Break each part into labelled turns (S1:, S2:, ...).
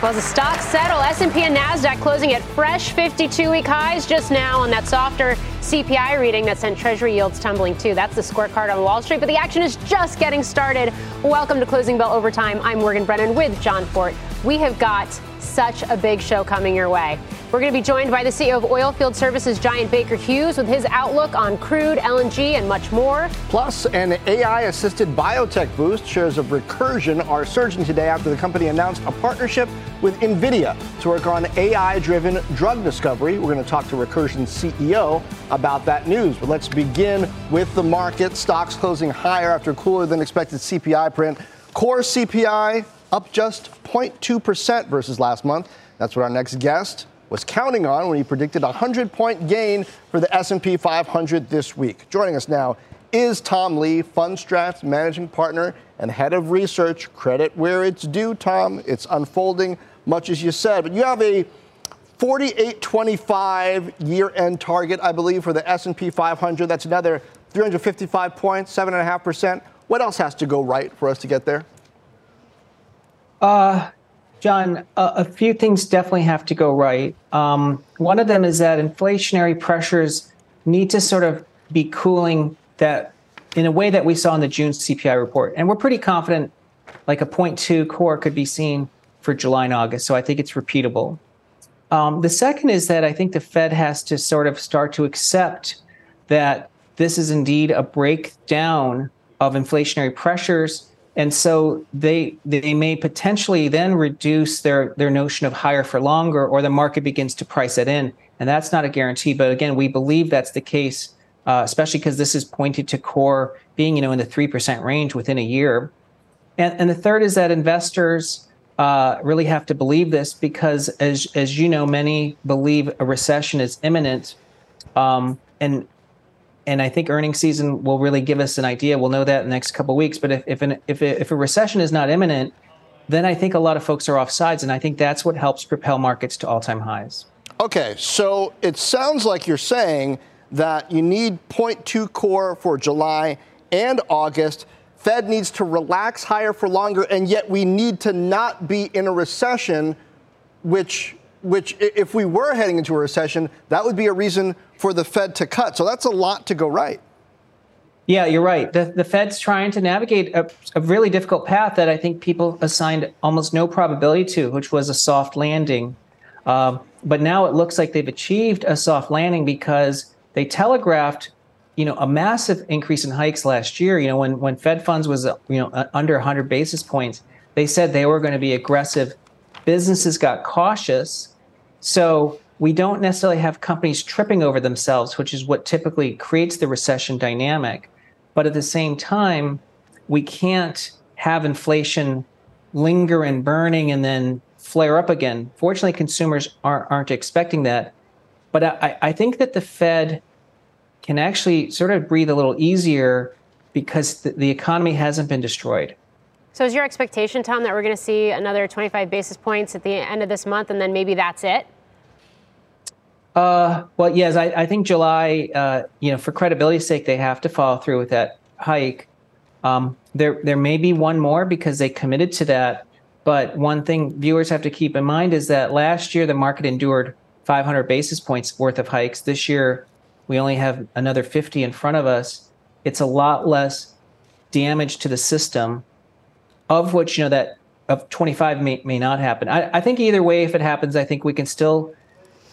S1: Well, the stocks settle, S&P and Nasdaq closing at fresh 52-week highs just now on that softer CPI reading that sent Treasury yields tumbling too. That's the scorecard on Wall Street, but the action is just getting started. Welcome to Closing Bell Overtime. I'm Morgan Brennan with Jon Fortt. We have got such a big show coming your way. We're going to be joined by the CEO of Oilfield Services giant Baker Hughes with his outlook on crude, LNG, and much more.
S2: Plus, an AI assisted biotech boost. Shares of Recursion are surging today after the company announced a partnership with NVIDIA to work on AI driven drug discovery. We're going to talk to Recursion's CEO about that news. But let's begin with the market. Stocks closing higher after cooler than expected CPI print. Core CPI up just 0.2% versus last month. That's what our next guest was counting on when he predicted a 100 point gain for the S&P 500 this week. Joining us now is Tom Lee, Fundstrat's managing partner and head of research. Credit where it's due, Tom. It's unfolding much as you said, but you have a 4825 year-end target, I believe, for the S&P 500. That's another 355 points, seven and a half percent. What else has to go right for us to get there?
S3: Uh, Jon, uh, a few things definitely have to go right. Um, one of them is that inflationary pressures need to sort of be cooling that in a way that we saw in the June CPI report. And we're pretty confident like a 0.2 core could be seen for July and August. So I think it's repeatable. Um, the second is that I think the Fed has to sort of start to accept that this is indeed a breakdown of inflationary pressures and so they they may potentially then reduce their their notion of higher for longer or the market begins to price it in. And that's not a guarantee but again we believe that's the case uh, especially because this is pointed to core being you know in the 3% range within a year. And, and the third is that investors uh, really have to believe this because as as you know many believe a recession is imminent um, and and I think earnings season will really give us an idea. We'll know that in the next couple weeks. But if if, an, if, if a recession is not imminent, then I think a lot of folks are off sides, and I think that's what helps propel markets to all-time highs.
S2: Okay, so it sounds like you're saying that you need 0.2 core for July and August. Fed needs to relax higher for longer, and yet we need to not be in a recession, which which if we were heading into a recession, that would be a reason for the Fed to cut. So that's a lot to go right.
S3: Yeah, you're right. The, the Fed's trying to navigate a, a really difficult path that I think people assigned almost no probability to, which was a soft landing. Uh, but now it looks like they've achieved a soft landing because they telegraphed, you know, a massive increase in hikes last year. You know, when when Fed funds was you know under 100 basis points, they said they were going to be aggressive. Businesses got cautious, so we don't necessarily have companies tripping over themselves, which is what typically creates the recession dynamic. But at the same time, we can't have inflation linger and burning and then flare up again. Fortunately, consumers aren't, aren't expecting that. But I, I think that the Fed can actually sort of breathe a little easier because the, the economy hasn't been destroyed.
S1: So, is your expectation, Tom, that we're going to see another 25 basis points at the end of this month and then maybe that's it?
S3: Uh, well, yes, I, I think July, uh, you know, for credibility's sake, they have to follow through with that hike. Um, there, there may be one more because they committed to that. But one thing viewers have to keep in mind is that last year the market endured 500 basis points worth of hikes. This year, we only have another 50 in front of us. It's a lot less damage to the system, of which you know that of 25 may, may not happen. I, I think either way, if it happens, I think we can still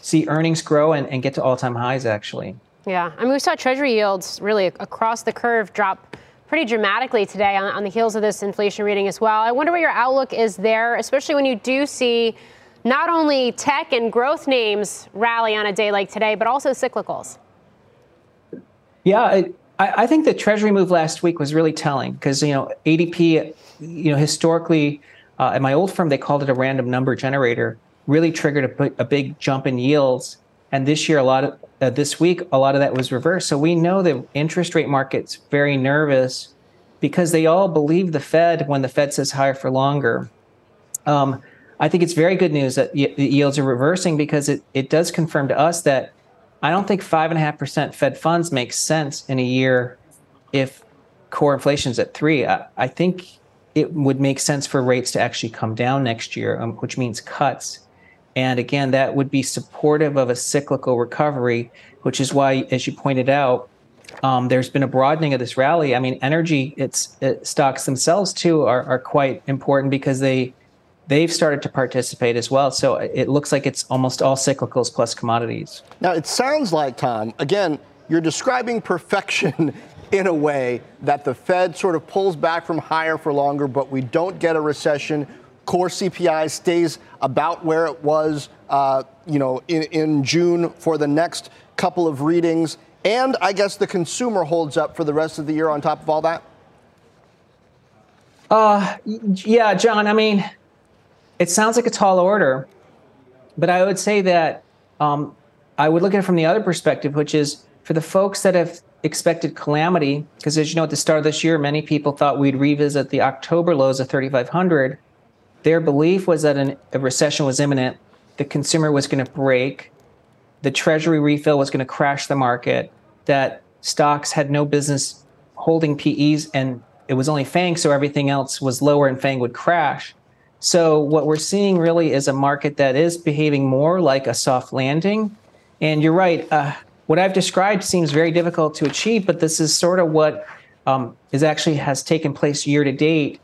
S3: see earnings grow and, and get to all time highs, actually.
S1: Yeah. I mean, we saw Treasury yields really across the curve drop pretty dramatically today on, on the heels of this inflation reading as well. I wonder what your outlook is there, especially when you do see not only tech and growth names rally on a day like today, but also cyclicals.
S3: Yeah, I, I think the Treasury move last week was really telling because you know ADP, you know historically uh, at my old firm, they called it a random number generator, really triggered a, a big jump in yields. And this year, a lot of uh, this week, a lot of that was reversed. So we know the interest rate market's very nervous because they all believe the Fed when the Fed says higher for longer. Um, I think it's very good news that y- the yields are reversing because it, it does confirm to us that I don't think 5.5% Fed funds makes sense in a year if core inflation's at three. I, I, think it would make sense for rates to actually come down next year, um, which means cuts. And again, that would be supportive of a cyclical recovery, which is why, as you pointed out, um, there's been a broadening of this rally. I mean, energy it's, it, stocks themselves too are, are quite important because they they've started to participate as well. So it looks like it's almost all cyclicals plus commodities.
S2: Now it sounds like Tom again. You're describing perfection in a way that the Fed sort of pulls back from higher for longer, but we don't get a recession. Core CPI stays about where it was, uh, you know, in, in June for the next couple of readings. And I guess the consumer holds up for the rest of the year on top of all that?
S3: Uh, yeah, Jon, I mean, it sounds like a tall order, but I would say that um, I would look at it from the other perspective, which is for the folks that have expected calamity, because as you know, at the start of this year, many people thought we'd revisit the October lows of 3,500. Their belief was that an, a recession was imminent, the consumer was going to break, the treasury refill was going to crash the market, that stocks had no business holding PEs and it was only FANG, so everything else was lower and FANG would crash. So what we're seeing really is a market that is behaving more like a soft landing. And you're right, uh, what I've described seems very difficult to achieve, but this is sort of what um, is actually has taken place year to date.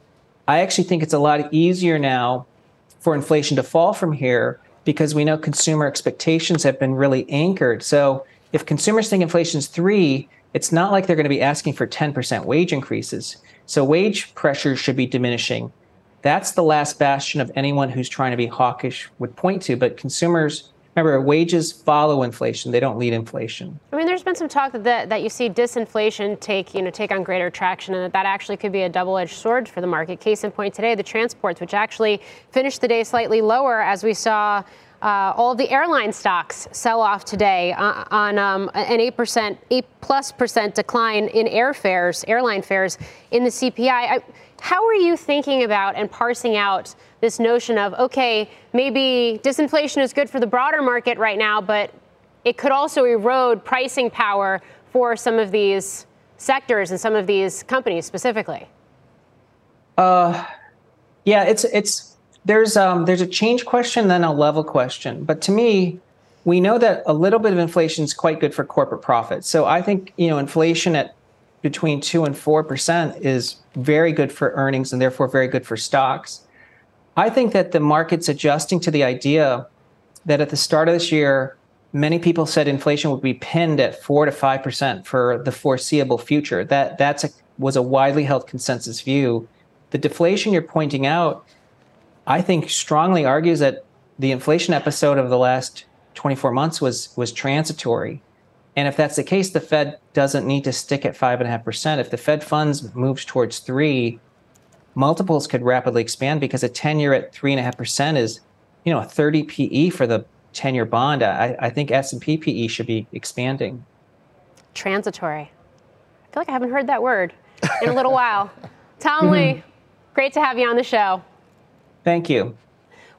S3: I actually think it's a lot easier now for inflation to fall from here because we know consumer expectations have been really anchored. So if consumers think inflation is three, it's not like they're going to be asking for 10% wage increases. So wage pressures should be diminishing. That's the last bastion of anyone who's trying to be hawkish would point to. But consumers, remember, wages follow inflation; they don't lead inflation.
S1: I mean, there's been some talk that that you see disinflation take you know take on greater traction, and that that actually could be a double-edged sword for the market. Case in point, today the transports, which actually finished the day slightly lower, as we saw. Uh, all of the airline stocks sell off today uh, on um, an 8%, 8 plus percent decline in airfares, airline fares in the CPI. I, how are you thinking about and parsing out this notion of, okay, maybe disinflation is good for the broader market right now, but it could also erode pricing power for some of these sectors and some of these companies specifically?
S3: Uh, yeah, it's it's there's um, there's a change question, then a level question. But to me, we know that a little bit of inflation is quite good for corporate profits. So I think you know inflation at between 2 and 4% is very good for earnings and therefore very good for stocks. I think that the market's adjusting to the idea that at the start of this year, many people said inflation would be pinned at 4 to 5% for the foreseeable future. That that's a, was a widely held consensus view. The deflation you're pointing out, I think strongly argues that the inflation episode of the last 24 months was was transitory and if that's the case, the Fed doesn't need to stick at five and a half percent. If the Fed funds moves towards three, multiples could rapidly expand because a 10 year at three and a half percent is, you know, a 30 PE for the 10 year bond. I, I think S&P PE should be expanding.
S1: Transitory. I feel like I haven't heard that word in a little while. Tom Lee, mm-hmm. great to have you on the show.
S3: Thank you.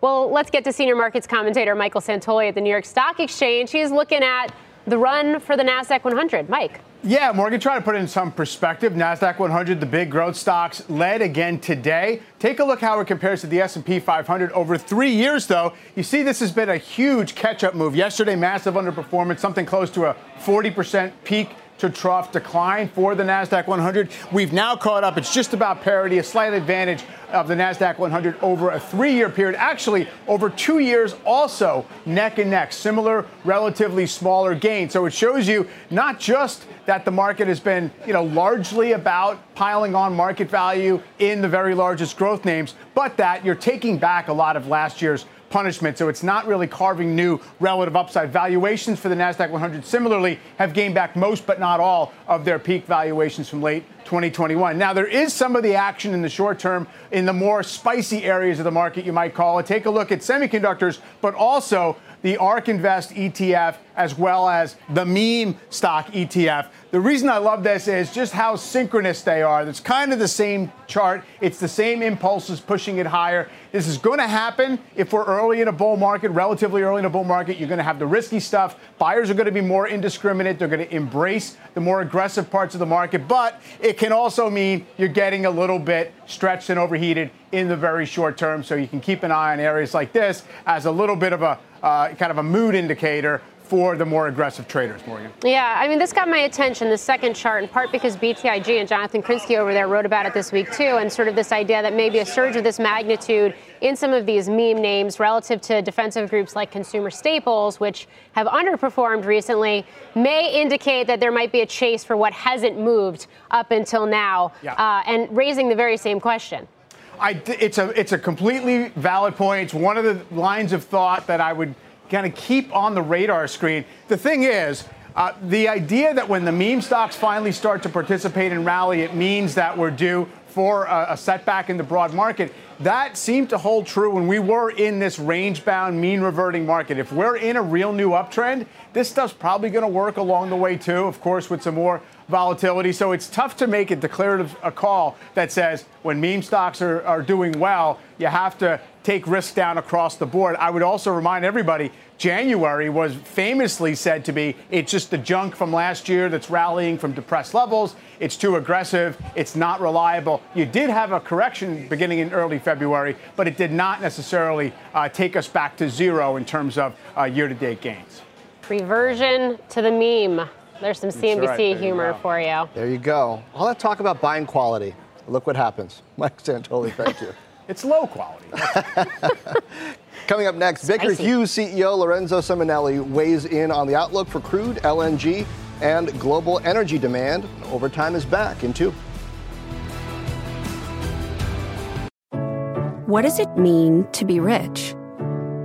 S1: Well, let's get to senior markets commentator Michael Santoli at the New York Stock Exchange. He's looking at the run for the NASDAQ 100. Mike.
S4: Yeah, Morgan, try to put it in some perspective. NASDAQ 100, the big growth stocks, led again today. Take a look how it compares to the S&P 500 over three years, though. You see this has been a huge catch-up move. Yesterday, massive underperformance, something close to a 40% peak to trough decline for the NASDAQ 100. We've now caught up. It's just about parity, a slight advantage of the NASDAQ 100 over a three year period. Actually, over two years, also neck and neck, similar, relatively smaller gain. So it shows you not just that the market has been, you know, largely about piling on market value in the very largest growth names, but that you're taking back a lot of last year's punishment. So it's not really carving new relative upside. Valuations for the NASDAQ 100 similarly have gained back most, but not all, of their peak valuations from late 2021. Now, there is some of the action in the short term in the more spicy areas of the market, you might call it. Take a look at semiconductors, but also the ARK Invest ETF as well as the meme stock ETF. The reason I love this is just how synchronous they are. It's kind of the same chart, it's the same impulses pushing it higher. This is going to happen if we're early in a bull market, relatively early in a bull market. You're going to have the risky stuff. Buyers are going to be more indiscriminate. They're going to embrace the more aggressive parts of the market. But it can also mean you're getting a little bit stretched and overheated in the very short term. So you can keep an eye on areas like this as a little bit of a uh, kind of a mood indicator for the more aggressive traders, Morgan.
S1: Yeah, I mean, this got my attention, the second chart, in part because BTIG and Jonathan Krinsky over there wrote about it this week, too, and sort of this idea that maybe a surge of this magnitude in some of these meme names relative to defensive groups like consumer staples, which have underperformed recently, may indicate that there might be a chase for what hasn't moved up until now, yeah. uh, and raising the very same question.
S4: I, it's a it's a completely valid point. It's one of the lines of thought that I would kind of keep on the radar screen. The thing is, uh, the idea that when the meme stocks finally start to participate and rally, it means that we're due for a, a, setback in the broad market. That seemed to hold true when we were in this range bound, mean reverting market. If we're in a real new uptrend, this stuff's probably going to work along the way too, of course, with some more volatility. So it's tough to make a declarative a call that says when meme stocks are, are doing well, you have to take risk down across the board. I would also remind everybody January was famously said to be it's just the junk from last year that's rallying from depressed levels. It's too aggressive. It's not reliable. You did have a correction beginning in early February, but it did not necessarily uh, take us back to zero in terms of uh, year to date gains.
S1: Reversion to the meme. There's some CNBC right. humor you for you.
S2: There you go. All that talk about buying quality. Look what happens. Mike Santoli, thank you.
S4: it's low quality.
S2: Coming up next, Baker Hughes CEO Lorenzo Simonelli weighs in on the outlook for crude, LNG, and global energy demand. Overtime is back in two.
S5: What does it mean to be rich?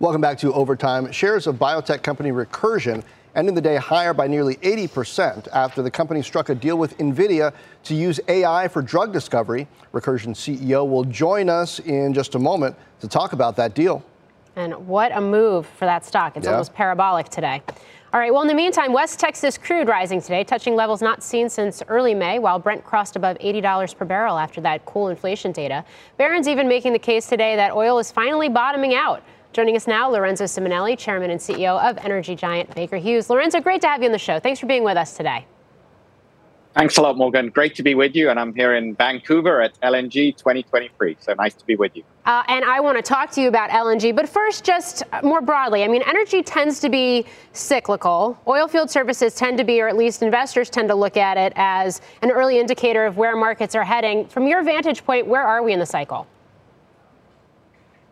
S2: Welcome back to Overtime. Shares of biotech company Recursion ending the day higher by nearly 80% after the company struck a deal with NVIDIA to use AI for drug discovery. Recursion CEO will join us in just a moment to talk about that deal.
S1: And what a move for that stock. It's yeah. almost parabolic today. All right, well, in the meantime, West Texas crude rising today, touching levels not seen since early May, while Brent crossed above $80 per barrel after that cool inflation data. Barron's even making the case today that oil is finally bottoming out. Joining us now, Lorenzo Simonelli, Chairman and CEO of energy giant Baker Hughes. Lorenzo, great to have you on the show. Thanks for being with us today.
S6: Thanks a lot, Morgan. Great to be with you. And I'm here in Vancouver at LNG 2023. So nice to be with you.
S1: Uh, and I want to talk to you about LNG. But first, just more broadly, I mean, energy tends to be cyclical. Oilfield services tend to be, or at least investors tend to look at it as an early indicator of where markets are heading. From your vantage point, where are we in the cycle?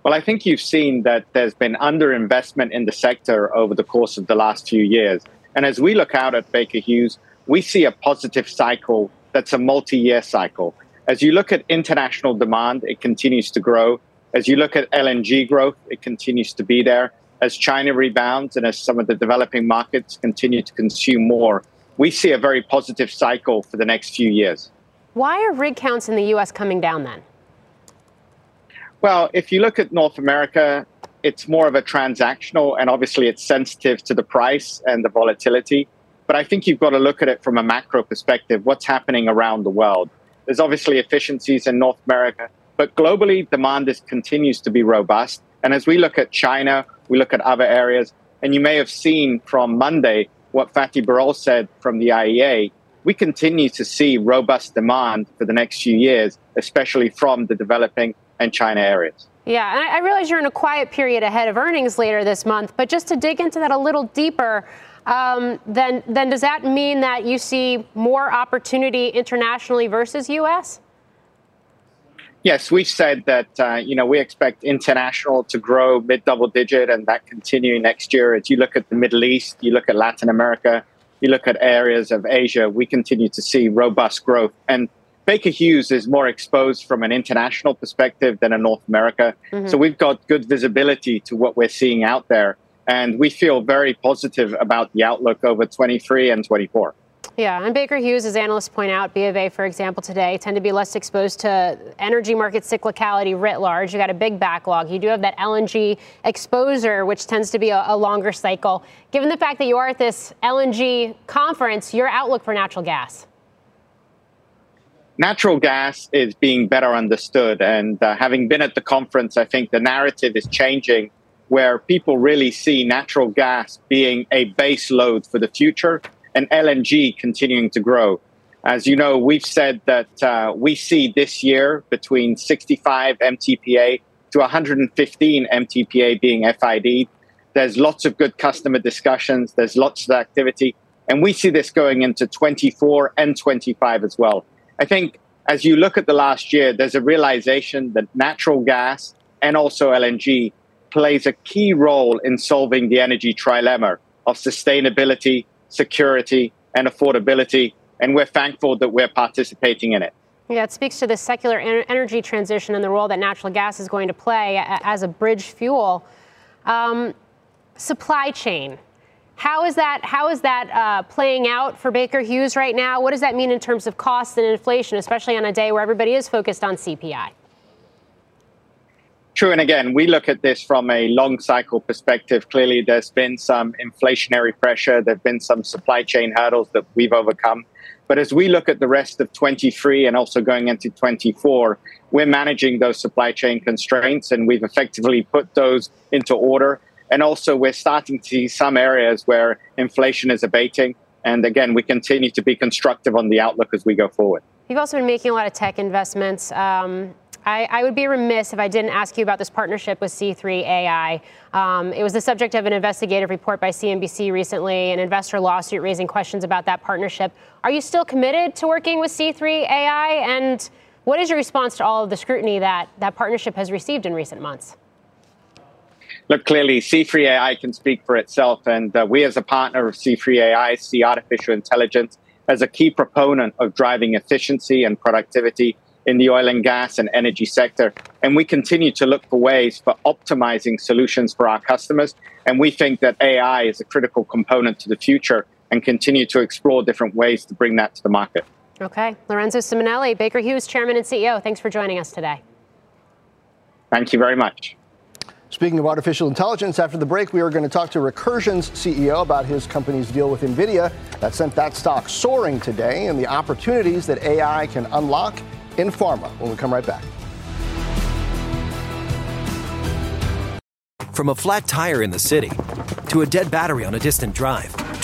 S6: Well, I think you've seen that there's been underinvestment in the sector over the course of the last few years. And as we look out at Baker Hughes, we see a positive cycle that's a multi year cycle. As you look at international demand, it continues to grow. As you look at LNG growth, it continues to be there. As China rebounds and as some of the developing markets continue to consume more, we see a very positive cycle for the next few years.
S1: Why are rig counts in the U.S. coming down then?
S6: Well, if you look at North America, it's more of a transactional, and obviously it's sensitive to the price and the volatility. But I think you've got to look at it from a macro perspective what's happening around the world. There's obviously efficiencies in North America, but globally, demand is, continues to be robust. And as we look at China, we look at other areas, and you may have seen from Monday what Fatih Birol said from the IEA. We continue to see robust demand for the next few years, especially from the developing and China areas.
S1: Yeah, and I realize you're in a quiet period ahead of earnings later this month, but just to dig into that a little deeper, um, then then does that mean that you see more opportunity internationally versus U.S.?
S6: Yes, we've said that uh, you know we expect international to grow mid double digit, and that continue next year. As you look at the Middle East, you look at Latin America, you look at areas of Asia, we continue to see robust growth. And Baker Hughes is more exposed from an international perspective than in North America. Mm-hmm. So we've got good visibility to what we're seeing out there. And we feel very positive about the outlook over 23 and 24.
S1: Yeah, and Baker Hughes, as analysts point out, B of A, for example, today tend to be less exposed to energy market cyclicality writ large. You got a big backlog. You do have that LNG exposure, which tends to be a, a longer cycle. Given the fact that you are at this LNG conference, your outlook for natural gas?
S6: Natural gas is being better understood. And uh, having been at the conference, I think the narrative is changing where people really see natural gas being a base load for the future and LNG continuing to grow. As you know, we've said that uh, we see this year between 65 MTPA to 115 MTPA being FID. There's lots of good customer discussions, there's lots of activity, and we see this going into 24 and 25 as well. I think as you look at the last year, there's a realization that natural gas and also LNG plays a key role in solving the energy trilemma of sustainability, security, and affordability. And we're thankful that we're participating in it.
S1: Yeah, it speaks to the secular energy transition and the role that natural gas is going to play as a bridge fuel. Um, supply chain. How is that? How is that uh, playing out for Baker Hughes right now? What does that mean in terms of costs and inflation, especially on a day where everybody is focused on CPI?
S6: True, and again, we look at this from a long cycle perspective. Clearly, there's been some inflationary pressure. There've been some supply chain hurdles that we've overcome. But as we look at the rest of 23 and also going into 24, we're managing those supply chain constraints, and we've effectively put those into order and also, we're starting to see some areas where inflation is abating. And again, we continue to be constructive on the outlook as we go forward.
S1: You've also been making a lot of tech investments. Um, I, I, would be remiss if I didn't ask you about this partnership with C3 AI. Um, it was the subject of an investigative report by CNBC recently, an investor lawsuit raising questions about that partnership. Are you still committed to working with C3 AI? And what is your response to all of the scrutiny that that partnership has received in recent months?
S6: Look, clearly C3 AI can speak for itself. And uh, we, as a partner of C3 AI, see artificial intelligence as a key proponent of driving efficiency and productivity in the oil and gas and energy sector. And we continue to look for ways for optimizing solutions for our customers. And we think that AI is a critical component to the future and continue to explore different ways to bring that to the market.
S1: Okay. Lorenzo Simonelli, Baker Hughes Chairman and CEO, thanks for joining us today.
S6: Thank you very much.
S2: Speaking of artificial intelligence, after the break, we are going to talk to Recursion's CEO about his company's deal with NVIDIA that sent that stock soaring today and the opportunities that AI can unlock in pharma when we come right back.
S7: From a flat tire in the city to a dead battery on a distant drive,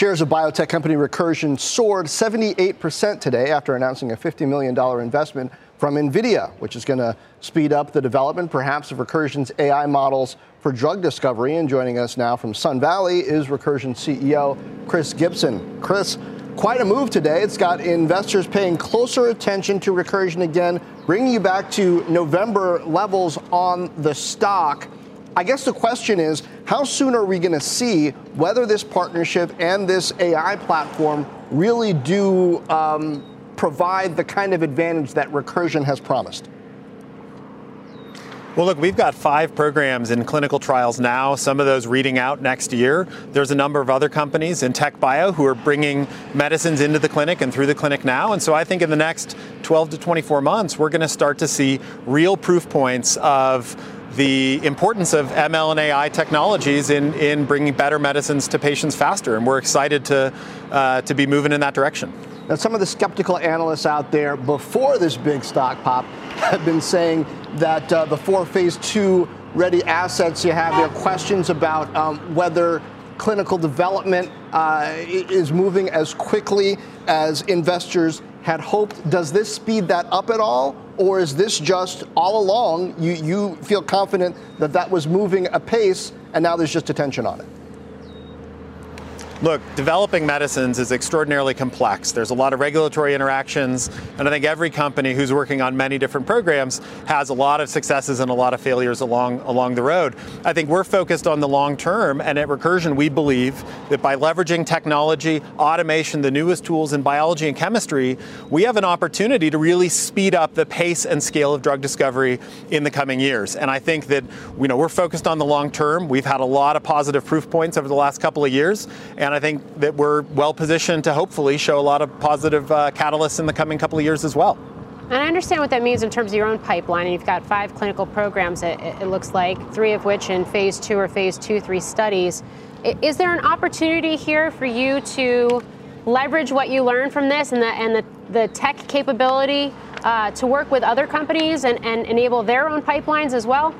S2: Shares of biotech company Recursion soared 78% today after announcing a $50 million investment from NVIDIA, which is going to speed up the development, perhaps, of Recursion's AI models for drug discovery. And joining us now from Sun Valley is Recursion CEO Chris Gibson. Chris, quite a move today. It's got investors paying closer attention to Recursion again, bringing you back to November levels on the stock. I guess the question is how soon are we going to see whether this partnership and this AI platform really do um, provide the kind of advantage that Recursion has promised?
S8: Well, look, we've got five programs in clinical trials now, some of those reading out next year. There's a number of other companies in tech bio who are bringing medicines into the clinic and through the clinic now. And so I think in the next 12 to 24 months, we're going to start to see real proof points of the importance of ML and AI technologies in, in bringing better medicines to patients faster. And we're excited to, uh, to be moving in that direction.
S2: Now, some of the skeptical analysts out there before this big stock pop have been saying that uh, the four phase two ready assets you have, there are questions about um, whether clinical development uh, is moving as quickly as investors had hoped. Does this speed that up at all? Or is this just all along you, you feel confident that that was moving apace and now there's just attention on it?
S8: Look, developing medicines is extraordinarily complex. There's a lot of regulatory interactions, and I think every company who's working on many different programs has a lot of successes and a lot of failures along along the road. I think we're focused on the long term, and at Recursion, we believe that by leveraging technology, automation, the newest tools in biology and chemistry, we have an opportunity to really speed up the pace and scale of drug discovery in the coming years. And I think that you know we're focused on the long term. We've had a lot of positive proof points over the last couple of years, and and I think that we're well positioned to hopefully show a lot of positive uh, catalysts in the coming couple of years as well.
S1: And I understand what that means in terms of your own pipeline. And you've got five clinical programs, it, it looks like, three of which in phase two or phase two, three studies. Is there an opportunity here for you to leverage what you learn from this and the, and the, the tech capability uh, to work with other companies and, and enable their own pipelines as well?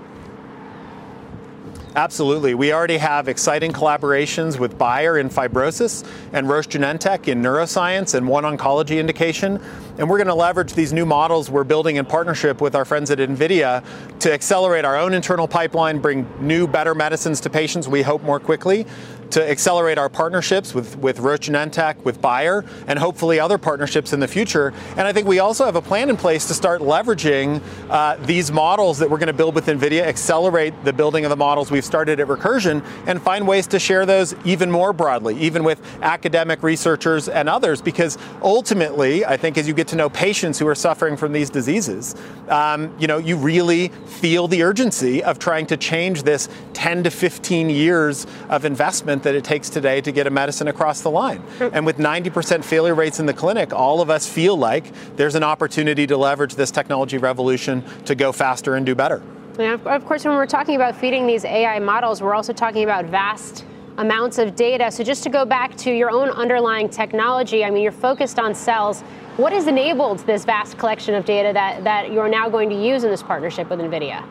S8: Absolutely. We already have exciting collaborations with Bayer in fibrosis and Roche Genentech in neuroscience and one oncology indication. And we're going to leverage these new models we're building in partnership with our friends at NVIDIA to accelerate our own internal pipeline, bring new, better medicines to patients, we hope, more quickly, to accelerate our partnerships with, with Roche Genentech, with Bayer, and hopefully other partnerships in the future. And I think we also have a plan in place to start leveraging uh, these models that we're going to build with NVIDIA, accelerate the building of the models we've started at Recursion, and find ways to share those even more broadly, even with academic researchers and others, because ultimately, I think as you get to know patients who are suffering from these diseases, um, you know, you really feel the urgency of trying to change this 10 to 15 years of investment that it takes today to get a medicine across the line. And with 90% failure rates in the clinic, all of us feel like there's an opportunity to leverage this technology revolution to go faster and do better.
S1: Yeah, of course, when we're talking about feeding these AI models, we're also talking about vast amounts of data. So, just to go back to your own underlying technology, I mean, you're focused on cells. What has enabled this vast collection of data that, that you're now going to use in this partnership with NVIDIA?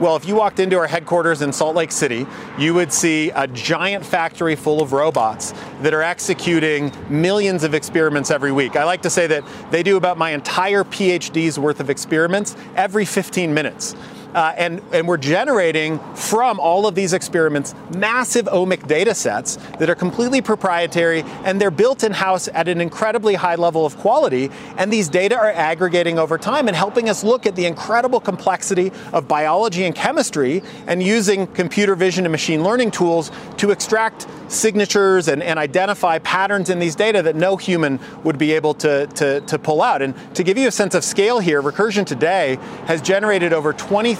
S8: Well, if you walked into our headquarters in Salt Lake City, you would see a giant factory full of robots that are executing millions of experiments every week. I like to say that they do about my entire PhD's worth of experiments every 15 minutes. Uh, and, and we're generating from all of these experiments massive omic data sets that are completely proprietary and they're built in house at an incredibly high level of quality. And these data are aggregating over time and helping us look at the incredible complexity of biology and chemistry and using computer vision and machine learning tools to extract signatures and, and identify patterns in these data that no human would be able to, to, to pull out. And to give you a sense of scale here, Recursion today has generated over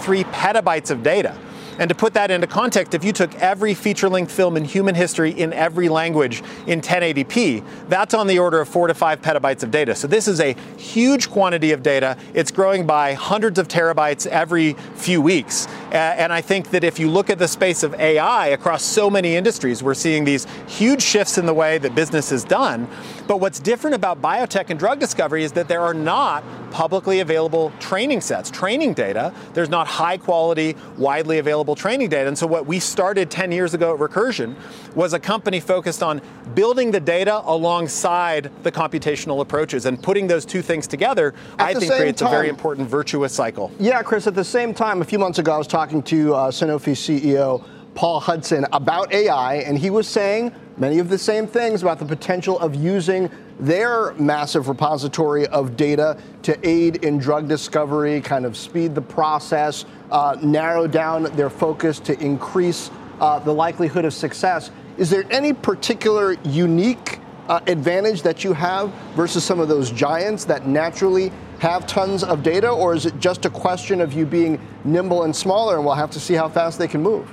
S8: 23 petabytes of data. And to put that into context, if you took every feature length film in human history in every language in 1080p, that's on the order of four to five petabytes of data. So this is a huge quantity of data. It's growing by hundreds of terabytes every few weeks. And I think that if you look at the space of AI across so many industries, we're seeing these huge shifts in the way that business is done. But what's different about biotech and drug discovery is that there are not publicly available training sets, training data. There's not high quality, widely available training data. And so what we started 10 years ago at Recursion was a company focused on building the data alongside the computational approaches and putting those two things together, at I think creates time, a very important virtuous cycle.
S2: Yeah, Chris, at the same time, a few months ago, I was talking to uh, Sanofi CEO Paul Hudson about AI, and he was saying many of the same things about the potential of using their massive repository of data to aid in drug discovery, kind of speed the process, uh, narrow down their focus to increase uh, the likelihood of success. Is there any particular unique uh, advantage that you have versus some of those giants that naturally have tons of data, or is it just a question of you being nimble and smaller and we'll have to see how fast they can move?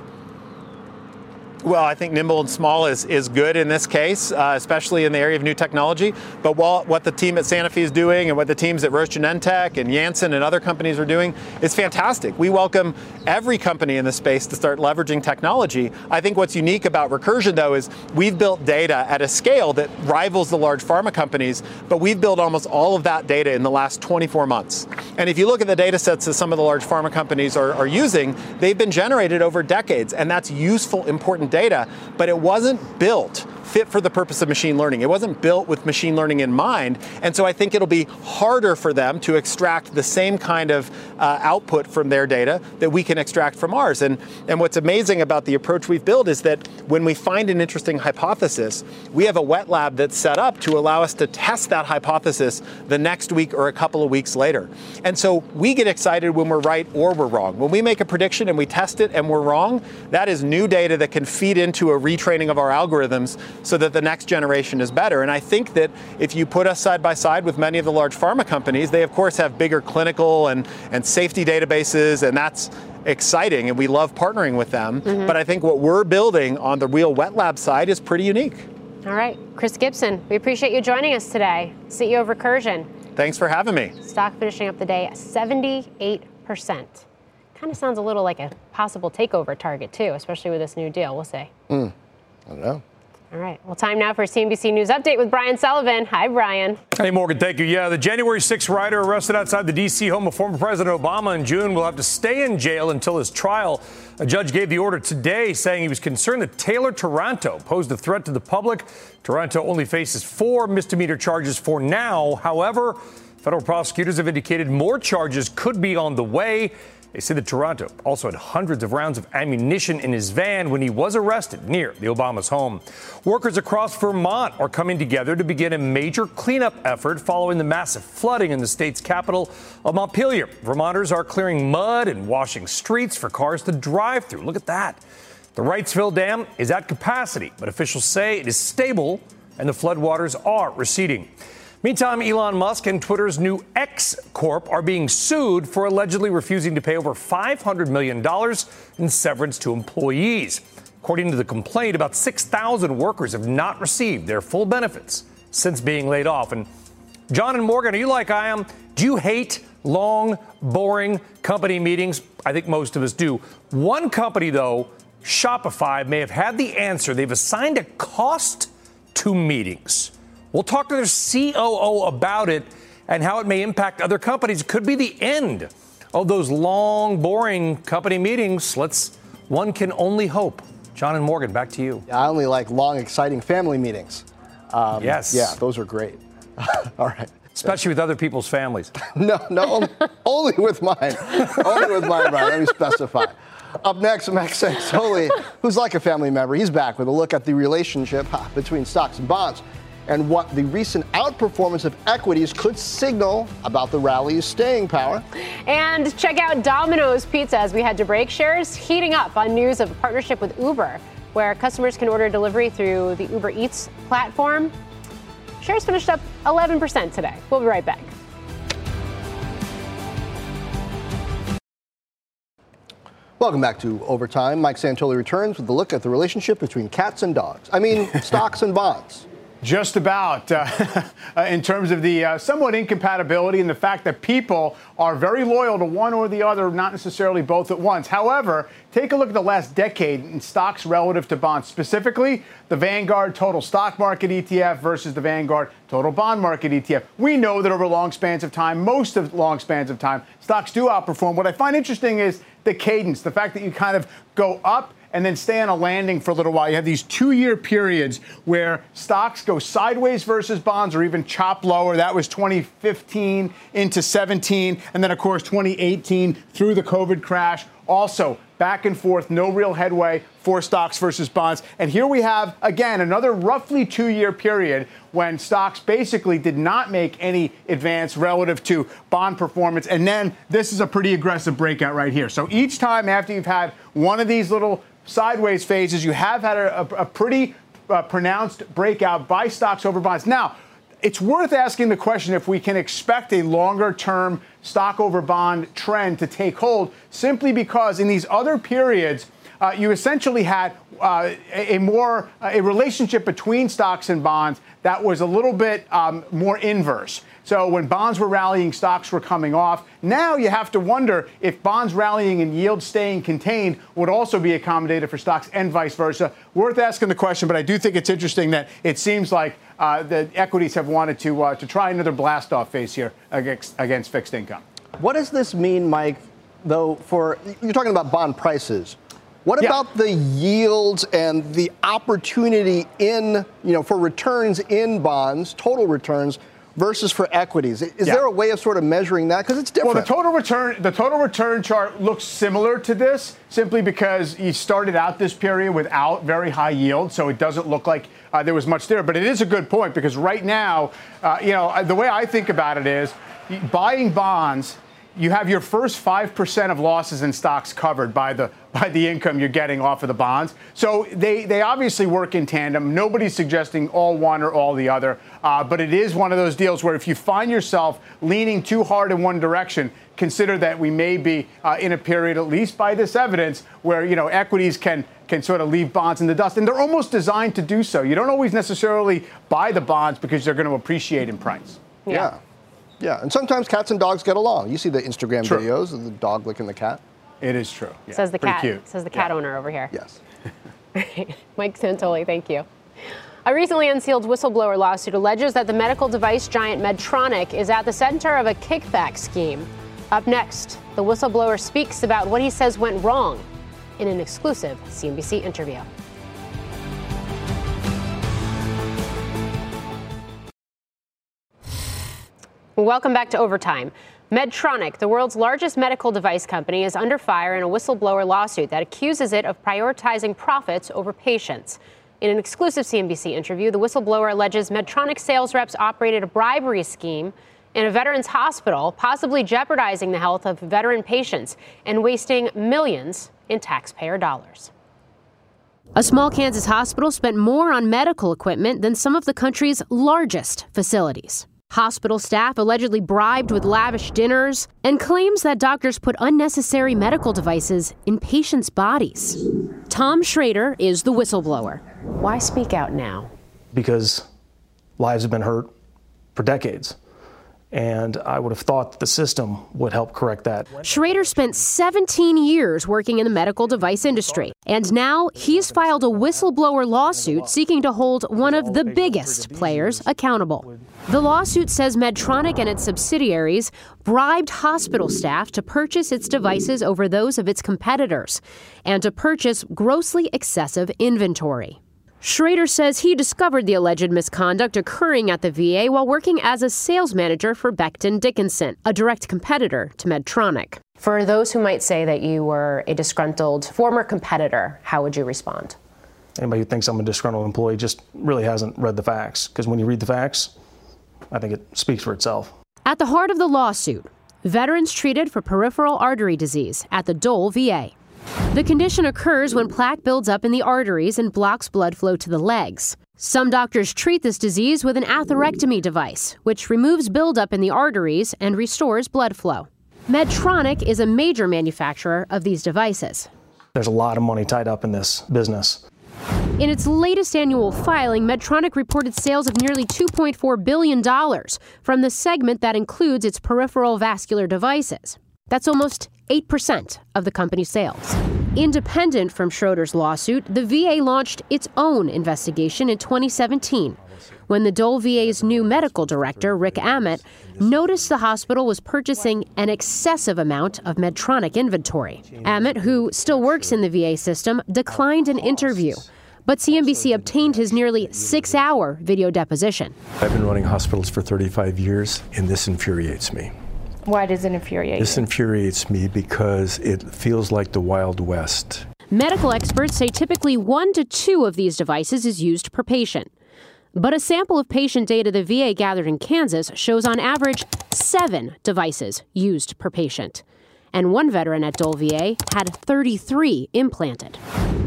S8: Well, I think nimble and small is, is good in this case, uh, especially in the area of new technology. But while, what the team at Sanofi is doing and what the teams at Roche Genentech and Janssen and other companies are doing is fantastic. We welcome every company in the space to start leveraging technology. I think what's unique about Recursion, though, is we've built data at a scale that rivals the large pharma companies, but we've built almost all of that data in the last 24 months. And if you look at the data sets that some of the large pharma companies are, are using, they've been generated over decades, and that's useful, important data, but it wasn't built fit for the purpose of machine learning. It wasn't built with machine learning in mind. And so I think it'll be harder for them to extract the same kind of uh, output from their data that we can extract from ours. And, and what's amazing about the approach we've built is that when we find an interesting hypothesis, we have a wet lab that's set up to allow us to test that hypothesis the next week or a couple of weeks later. And so we get excited when we're right or we're wrong. When we make a prediction and we test it and we're wrong, that is new data that can feed into a retraining of our algorithms so that the next generation is better. And I think that if you put us side by side with many of the large pharma companies, they of course have bigger clinical and, and safety databases, and that's exciting, and we love partnering with them. Mm-hmm. But I think what we're building on the real wet lab side is pretty unique.
S1: All right, Chris Gibson, we appreciate you joining us today, CEO of Recursion.
S8: Thanks for having me.
S1: Stock finishing up the day at 78%. Kind of sounds a little like a possible takeover target, too, especially with this new deal. We'll see.
S2: Mm, I don't know.
S1: All right. Well, time now for CNBC News update with Brian Sullivan. Hi, Brian.
S9: Hey, Morgan. Thank you. Yeah, the January 6th rider arrested outside the D.C. home of former President Obama in June will have to stay in jail until his trial. A judge gave the order today saying he was concerned that Taylor Taranto posed a threat to the public. Taranto only faces four misdemeanor charges for now. However, federal prosecutors have indicated more charges could be on the way. They say that Taranto also had hundreds of rounds of ammunition in his van when he was arrested near the Obama's home. Workers across Vermont are coming together to begin a major cleanup effort following the massive flooding in the state's capital of Montpelier. Vermonters are clearing mud and washing streets for cars to drive through. Look at that. The Wrightsville Dam is at capacity, but officials say it is stable and the floodwaters are receding. Meantime, Elon Musk and Twitter's new X Corp are being sued for allegedly refusing to pay over $500 million in severance to employees. According to the complaint, about 6,000 workers have not received their full benefits since being laid off. And Jon and Morgan, are you like I am? Do you hate long, boring company meetings? I think most of us do. One company, though, Shopify, may have had the answer. They've assigned a cost to meetings. We'll talk to their COO about it and how it may impact other companies. Could be the end of those long, boring company meetings. Let's, one can only hope. Jon and Morgan, back to you.
S2: I only like long, exciting family meetings.
S9: Um, yes.
S2: Yeah, those are great. All right.
S9: Especially with other people's families.
S2: no, no, only with mine. only with mine, Brian. Let me specify. Up next, Max Santoli, who's like a family member. He's back with a look at the relationship between stocks and bonds and what the recent outperformance of equities could signal about the rally's staying power.
S1: And check out Domino's Pizza as we head to break shares heating up on news of a partnership with Uber, where customers can order delivery through the Uber Eats platform. Shares finished up 11% today. We'll be right back.
S2: Welcome back to Overtime. Mike Santoli returns with a look at the relationship between cats and dogs. I mean, stocks and bonds.
S4: Just about, uh, in terms of the uh, somewhat incompatibility and the fact that people are very loyal to one or the other, not necessarily both at once. However, take a look at the last decade in stocks relative to bonds, specifically the Vanguard Total Stock Market ETF versus the Vanguard Total Bond Market ETF. We know that over long spans of time, most of long spans of time, stocks do outperform. What I find interesting is the cadence, the fact that you kind of go up and then stay on a landing for a little while. You have these two year periods where stocks go sideways versus bonds or even chop lower. That was 2015 into 17. And then, of course, 2018 through the COVID crash. Also, back and forth, no real headway for stocks versus bonds. And here we have, again, another roughly two year period when stocks basically did not make any advance relative to bond performance. And then this is a pretty aggressive breakout right here. So each time after you've had one of these little sideways phases, you have had a, a, a pretty uh, pronounced breakout by stocks over bonds. Now, it's worth asking the question if we can expect a longer term stock over bond trend to take hold simply because in these other periods, uh, you essentially had uh, a, a, more a relationship between stocks and bonds that was a little bit um, more inverse. So when bonds were rallying, stocks were coming off. Now you have to wonder if bonds rallying and yields staying contained would also be accommodated for stocks and vice versa. Worth asking the question, but I do think it's interesting that it seems like uh, the equities have wanted to uh, to try another blast off phase here against, against fixed income.
S2: What does this mean, Mike? Though for you're talking about bond prices. What yeah. about the yields and the opportunity in, you know, for returns in bonds, total returns versus for equities. Is yeah. there a way of sort of measuring that? Because it's different.
S4: Well, the total return the total return chart looks similar to this simply because you started out this period without very high yield, so it doesn't look like uh, there was much there. But it is a good point because right now, uh, you know, the way I think about it is buying bonds you have your first 5% of losses in stocks covered by the by the income you're getting off of the bonds. So they, they obviously work in tandem. Nobody's suggesting all one or all the other. Uh, but it is one of those deals where if you find yourself leaning too hard in one direction, consider that we may be uh, in a period, at least by this evidence, where you know equities can can sort of leave bonds in the dust, and they're almost designed to do so. You don't always necessarily buy the bonds because they're going to appreciate in price.
S2: yeah. yeah. Yeah, and sometimes cats and dogs get along. You see the Instagram true. videos of the dog licking the cat.
S4: It is true.
S1: Yeah, says the cat. Cute. Says the cat yeah. owner over here.
S2: Yes.
S1: Mike Santoli, thank you. A recently unsealed whistleblower lawsuit alleges that the medical device giant Medtronic is at the center of a kickback scheme. Up next, the whistleblower speaks about what he says went wrong in an exclusive CNBC interview. Welcome back to Overtime. Medtronic, the world's largest medical device company, is under fire in a whistleblower lawsuit that accuses it of prioritizing profits over patients. In an exclusive CNBC interview, the whistleblower alleges Medtronic sales reps operated a bribery scheme in a veterans hospital, possibly jeopardizing the health of veteran patients and wasting millions in taxpayer dollars. A small Kansas hospital spent more on medical equipment than some of the country's largest facilities. Hospital staff allegedly bribed with lavish dinners and claims that doctors put unnecessary medical devices in patients' bodies. Tom Schrader is the whistleblower. Why speak out now?
S10: Because lives have been hurt for decades. And I would have thought the system would help correct that.
S1: Schrader spent 17 years working in the medical device industry, and now he's filed a whistleblower lawsuit seeking to hold one of the biggest players accountable. The lawsuit says Medtronic and its subsidiaries bribed hospital staff to purchase its devices over those of its competitors and to purchase grossly excessive inventory. Schrader says he discovered the alleged misconduct occurring at the VA while working as a sales manager for Becton Dickinson, a direct competitor to Medtronic. For those who might say that you were a disgruntled former competitor, how would you respond?
S10: Anybody who thinks I'm a disgruntled employee just really hasn't read the facts, because when you read the facts, I think it speaks for itself.
S1: At the heart of the lawsuit, veterans treated for peripheral artery disease at the Dole VA. The condition occurs when plaque builds up in the arteries and blocks blood flow to the legs. Some doctors treat this disease with an atherectomy device, which removes buildup in the arteries and restores blood flow. Medtronic is a major manufacturer of these devices.
S10: There's a lot of money tied up in this business.
S1: In its latest annual filing, Medtronic reported sales of nearly $2.4 billion from the segment that includes its peripheral vascular devices. That's almost 8% of the company's sales. Independent from Schrader's lawsuit, the VA launched its own investigation in 2017 when the Dole VA's new medical director, Rick Ament, noticed the hospital was purchasing an excessive amount of Medtronic inventory. Ament, who still works in the VA system, declined an interview. But CNBC obtained his nearly six hour video deposition.
S11: I've been running hospitals for 35 years, and this infuriates me. Why does it infuriate
S12: This
S11: you?
S12: infuriates me because it feels like the Wild West.
S1: Medical experts say typically one to two of these devices is used per patient. But a sample of patient data the VA gathered in Kansas shows on average seven devices used per patient. And one veteran at Dole VA had 33 implanted.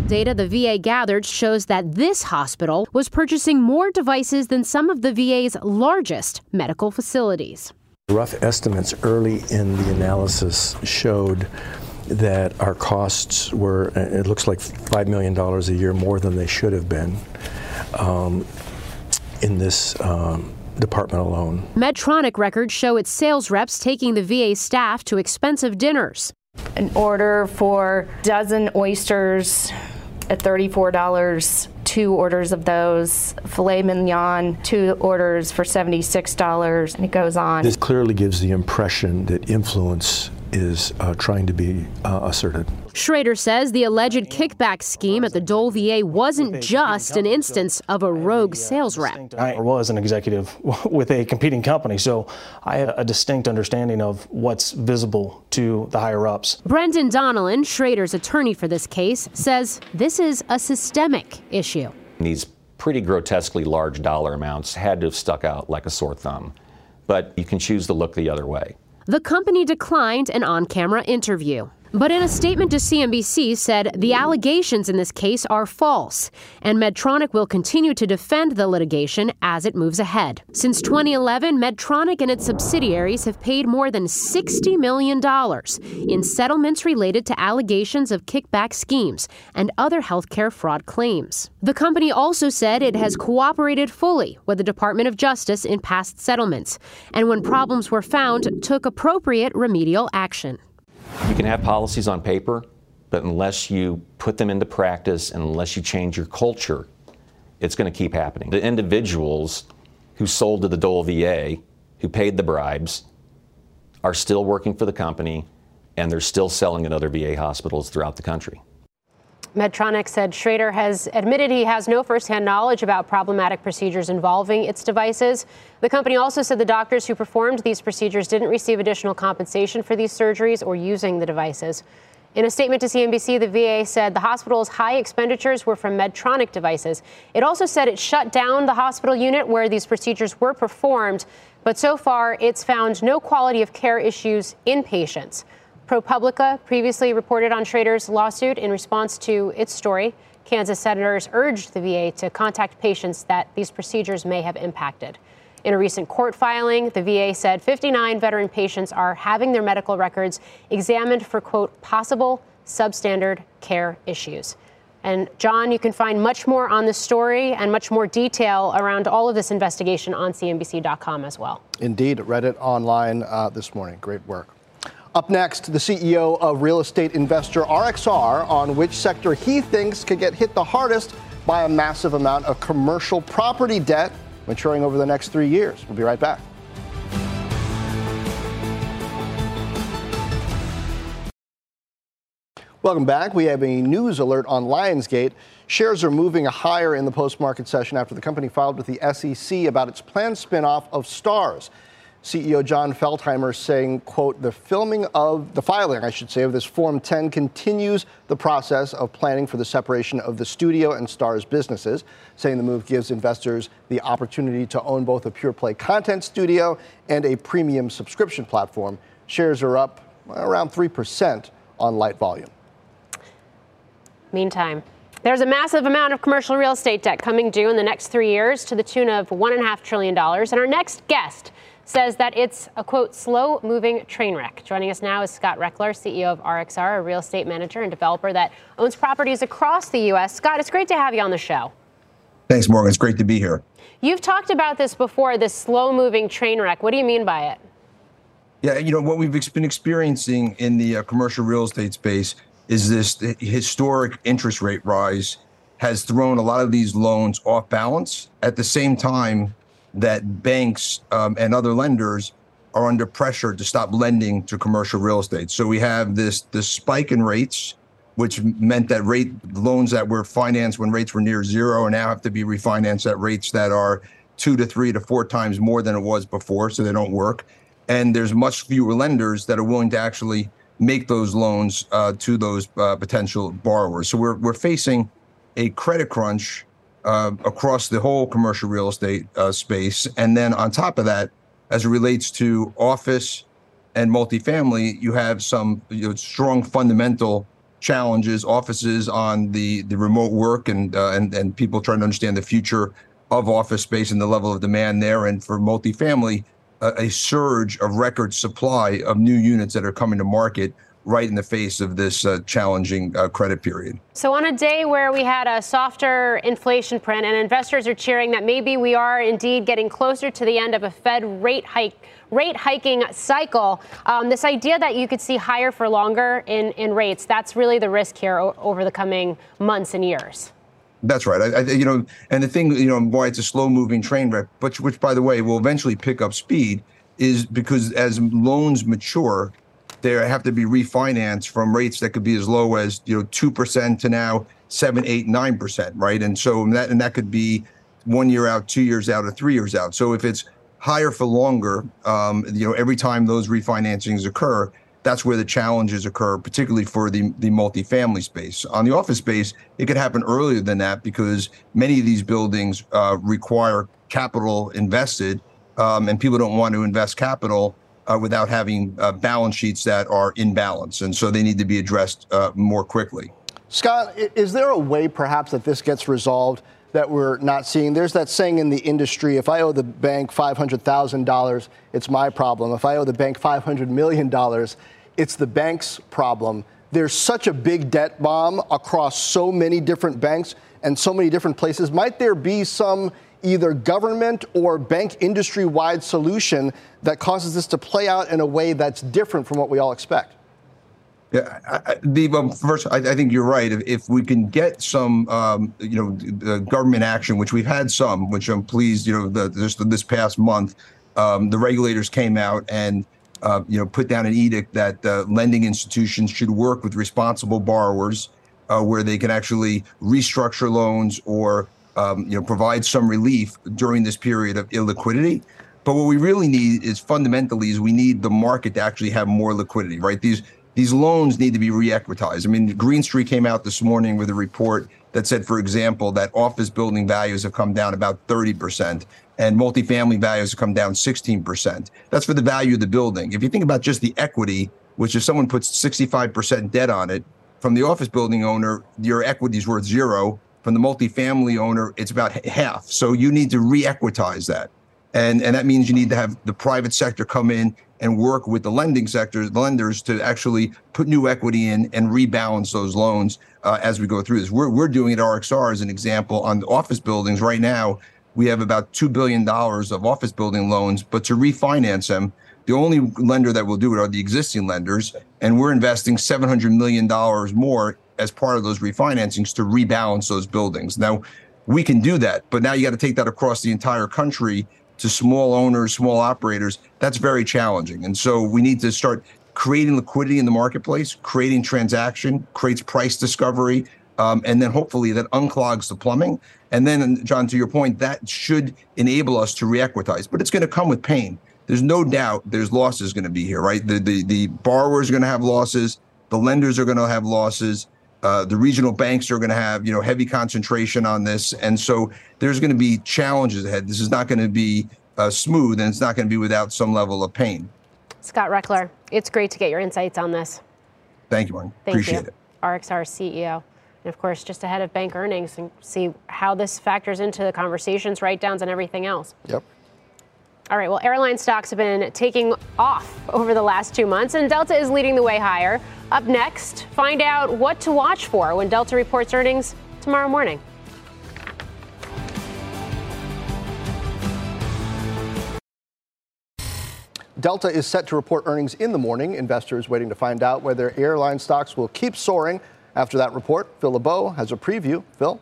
S1: Data the VA gathered shows that this hospital was purchasing more devices than some of the VA's largest medical facilities.
S12: Rough estimates early in the analysis showed that our costs were, it looks like $5 million a year more than they should have been um, in this um, department alone.
S1: Medtronic records show its sales reps taking the VA staff to expensive dinners.
S11: An order for dozen oysters at $34, two orders of those, filet mignon, two orders for $76, and it goes on.
S12: This clearly gives the impression that influence is uh, trying to be uh, asserted.
S1: Schrader says the alleged kickback scheme at the Dole VA wasn't just an instance of a rogue sales rep.
S10: I was an executive with a competing company, so I had a distinct understanding of what's visible to the higher ups.
S1: Brendan Donnellan, Schrader's attorney for this case, says this is a systemic issue.
S13: These pretty grotesquely large dollar amounts had to have stuck out like a sore thumb, but you can choose to look the other way.
S1: The company declined an on camera interview. But in a statement to CNBC said the allegations in this case are false, and Medtronic will continue to defend the litigation as it moves ahead. Since 2011, Medtronic and its subsidiaries have paid more than $60 million in settlements related to allegations of kickback schemes and other healthcare fraud claims. The company also said it has cooperated fully with the Department of Justice in past settlements, and when problems were found, took appropriate remedial action.
S13: You can have policies on paper, but unless you put them into practice and unless you change your culture, it's going to keep happening. The individuals who sold to the Dole VA, who paid the bribes, are still working for the company and they're still selling at other VA hospitals throughout the country.
S1: Medtronic said Schrader has admitted he has no firsthand knowledge about problematic procedures involving its devices. The company also said the doctors who performed these procedures didn't receive additional compensation for these surgeries or using the devices. In a statement to CNBC, the VA said the hospital's high expenditures were from Medtronic devices. It also said it shut down the hospital unit where these procedures were performed, but so far it's found no quality of care issues in patients. ProPublica previously reported on Schrader's lawsuit in response to its story. Kansas senators urged the VA to contact patients that these procedures may have impacted. In a recent court filing, the VA said 59 veteran patients are having their medical records examined for, quote, possible substandard care issues. And Jon, you can find much more on this story and much more detail around all of this investigation on CNBC.com as well.
S2: Indeed, read it online uh, this morning. Great work. Up next, the CEO of real estate investor RXR on which sector he thinks could get hit the hardest by a massive amount of commercial property debt maturing over the next three years. We'll be right back. Welcome back. We have a news alert on Lionsgate. Shares are moving higher in the post market session after the company filed with the SEC about its planned spinoff of Starz. CEO Jon Feltheimer saying, quote, the filming of the filing, I should say, of this Form 10 continues the process of planning for the separation of the studio and Starz businesses, saying the move gives investors the opportunity to own both a pure play content studio and a premium subscription platform. Shares are up around 3% on light volume.
S1: Meantime, there's a massive amount of commercial real estate debt coming due in the next three years to the tune of $1.5 trillion. And our next guest says that it's a quote, slow moving train wreck. Joining us now is Scott Rechler, CEO of RXR, a real estate manager and developer that owns properties across the U.S. Scott, it's great to have you on the show.
S14: Thanks, Morgan. It's great to be here.
S1: You've talked about this before, this slow moving train wreck. What do you mean by it?
S14: Yeah, you know, what we've been experiencing in the uh, commercial real estate space is this historic interest rate rise has thrown a lot of these loans off balance. At the same time, that banks um, and other lenders are under pressure to stop lending to commercial real estate. So we have this this spike in rates, which meant that rate loans that were financed when rates were near zero are now have to be refinanced at rates that are two to three to four times more than it was before, so they don't work. and there's much fewer lenders that are willing to actually make those loans uh, to those uh, potential borrowers. So we're we're facing a credit crunch uh, across the whole commercial real estate uh, space, and then on top of that, as it relates to office and multifamily, you have some you know, strong fundamental challenges. Offices on the the remote work and uh, and and people trying to understand the future of office space and the level of demand there, and for multifamily a, surge of record supply of new units that are coming to market right in the face of this uh, challenging uh, credit period.
S1: So, on a day where we had a softer inflation print and investors are cheering that maybe we are indeed getting closer to the end of a Fed rate hike. Rate hiking cycle. Um, this idea that you could see higher for longer in, in rates, that's really the risk here o- over the coming months and years.
S14: That's right. I, I, you know, and the thing, you know, why it's a slow-moving train wreck, but which, by the way, will eventually pick up speed, is because as loans mature, they have to be refinanced from rates that could be as low as you know two percent to now seven, eight, nine percent, right? And so that and that could be one year out, two years out, or three years out. So if it's higher for longer, um, you know, every time those refinancings occur, that's where the challenges occur, particularly for the, the multifamily space. On the office space, it could happen earlier than that because many of these buildings uh, require capital invested, um, and people don't want to invest capital uh, without having uh, balance sheets that are in balance. And so they need to be addressed uh, more quickly.
S2: Scott, is there a way perhaps that this gets resolved? that we're not seeing. There's that saying in the industry if I owe the bank $500,000, it's my problem. If I owe the bank $500 million, it's the bank's problem. There's such a big debt bomb across so many different banks and so many different places. Might there be some either government or bank industry wide solution that causes this to play out in a way that's different from what we all expect?
S14: Yeah, I, the um, first, I, I, think you're right. If, if we can get some, um, you know, government action, which we've had some, which I'm pleased, you know, the, just this past month, um, the regulators came out and, uh, you know, put down an edict that uh, lending institutions should work with responsible borrowers, uh, where they can actually restructure loans or, um, you know, provide some relief during this period of illiquidity. But what we really need is fundamentally is we need the market to actually have more liquidity, right? These these loans need to be re-equitized. I mean, Green Street came out this morning with a report that said, for example, that office building values have come down about 30% and multifamily values have come down 16%. That's for the value of the building. If you think about just the equity, which if someone puts 65% debt on it, from the office building owner, your equity is worth zero. From the multifamily owner, it's about half. So you need to re-equitize that. And, and that means you need to have the private sector come in and work with the lending sector, the lenders, to actually put new equity in and rebalance those loans uh, as we go through this. We're, we're doing it at RXR as an example on the office buildings right now. We have about $2 billion of office building loans, but to refinance them, the only lender that will do it are the existing lenders. And we're investing $700 million more as part of those refinancings to rebalance those buildings. Now, we can do that, but now you got to take that across the entire country to small owners, small operators, that's very challenging. And so we need to start creating liquidity in the marketplace, creating transaction, creates price discovery, um, and then hopefully that unclogs the plumbing. And then, Jon, to your point, that should enable us to re-equitize, but it's going to come with pain. There's no doubt there's losses going to be here, right? The the, the borrowers are going to have losses, the lenders are going to have losses, uh, the regional banks are going to have you know heavy concentration on this, and so there's going to be challenges ahead. This is not going to be uh, smooth, and it's not going to be without some level of pain.
S1: Scott Rechler, it's great to get your insights on this.
S14: Thank you, Martin.
S1: Thank
S14: Appreciate
S1: you.
S14: it.
S1: RXR CEO. And of course, just ahead of bank earnings and see how this factors into the conversations, write downs, and everything else.
S2: Yep.
S1: All right, well, airline stocks have been taking off over the last two months, and Delta is leading the way higher. Up next, find out what to watch for when Delta reports earnings tomorrow morning.
S2: Delta is set to report earnings in the morning. Investors waiting to find out whether airline stocks will keep soaring after that report. Phil LeBeau has a preview. Phil?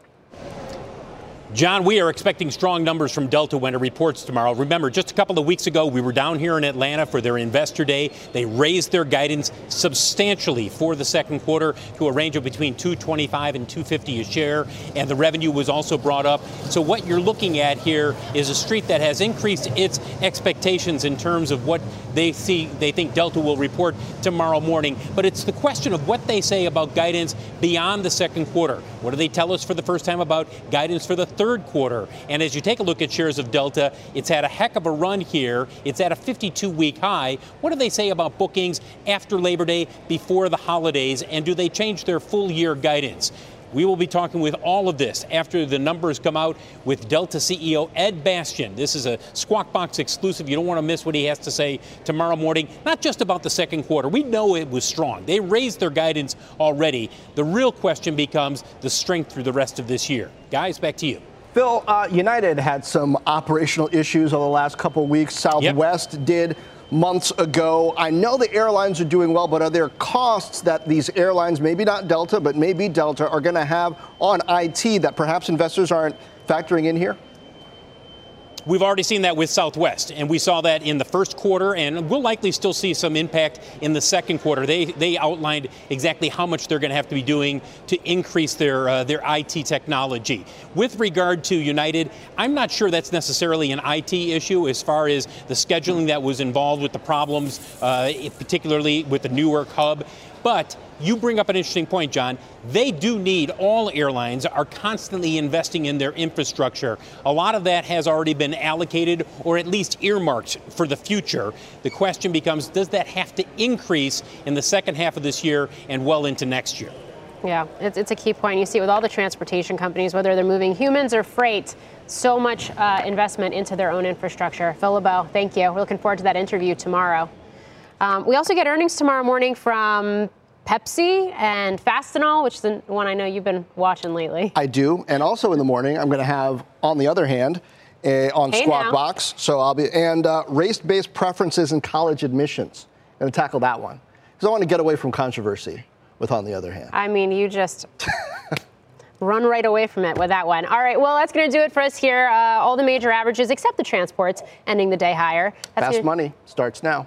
S8: Jon, we are expecting strong numbers from Delta when it reports tomorrow. Remember, just a couple of weeks ago, we were down here in Atlanta for their investor day. They raised their guidance substantially for the second quarter to a range of between 225 and 250 a share, and the revenue was also brought up. So what you're looking at here is a street that has increased its expectations in terms of what they see they think Delta will report tomorrow morning. But it's the question of what they say about guidance beyond the second quarter. What do they tell us for the first time about guidance for the third quarter? And as you take a look at shares of Delta, it's had a heck of a run here. It's at a 52 week high. What do they say about bookings after Labor Day, before the holidays? And do they change their full year guidance? We will be talking with all of this after the numbers come out with Delta CEO Ed Bastian. This is a Squawk Box exclusive. You don't want to miss what he has to say tomorrow morning, not just about the second quarter. We know it was strong. They raised their guidance already. The real question becomes the strength through the rest of this year. Guys, back to you.
S2: Phil, uh, United had some operational issues over the last couple of weeks. Southwest yep. did months ago. I know the airlines are doing well, but are there costs that these airlines, maybe not Delta, but maybe Delta, are going to have on IT that perhaps investors aren't factoring in here?
S8: We've already seen that with Southwest, and we saw that in the first quarter, and we'll likely still see some impact in the second quarter. They they outlined exactly how much they're going to have to be doing to increase their uh, their IT technology. With regard to United, I'm not sure that's necessarily an IT issue as far as the scheduling that was involved with the problems, uh, particularly with the Newark hub. But you bring up an interesting point, Jon. They do need, all airlines are constantly investing in their infrastructure. A lot of that has already been allocated or at least earmarked for the future. The question becomes does that have to increase in the second half of this year and well into next year?
S1: Yeah, it's, it's a key point. You see with all the transportation companies, whether they're moving humans or freight, so much uh, investment into their own infrastructure. Phil LeBeau, thank you. We're looking forward to that interview tomorrow. Um, we also get earnings tomorrow morning from Pepsi and Fastenal, which is the one I know you've been watching lately.
S2: I do, and also in the morning I'm going to have, on the other hand, uh, on hey Squawk now. Box. So I'll be and uh, race-based preferences in college admissions. I'm going to tackle that one because I want to get away from controversy. With on the other hand,
S1: I mean, you just. run right away from it with that one. All right, well, that's going to do it for us here. Uh, all the major averages, except the transports, ending the day higher.
S2: That's
S1: Fast
S2: gonna... money starts now.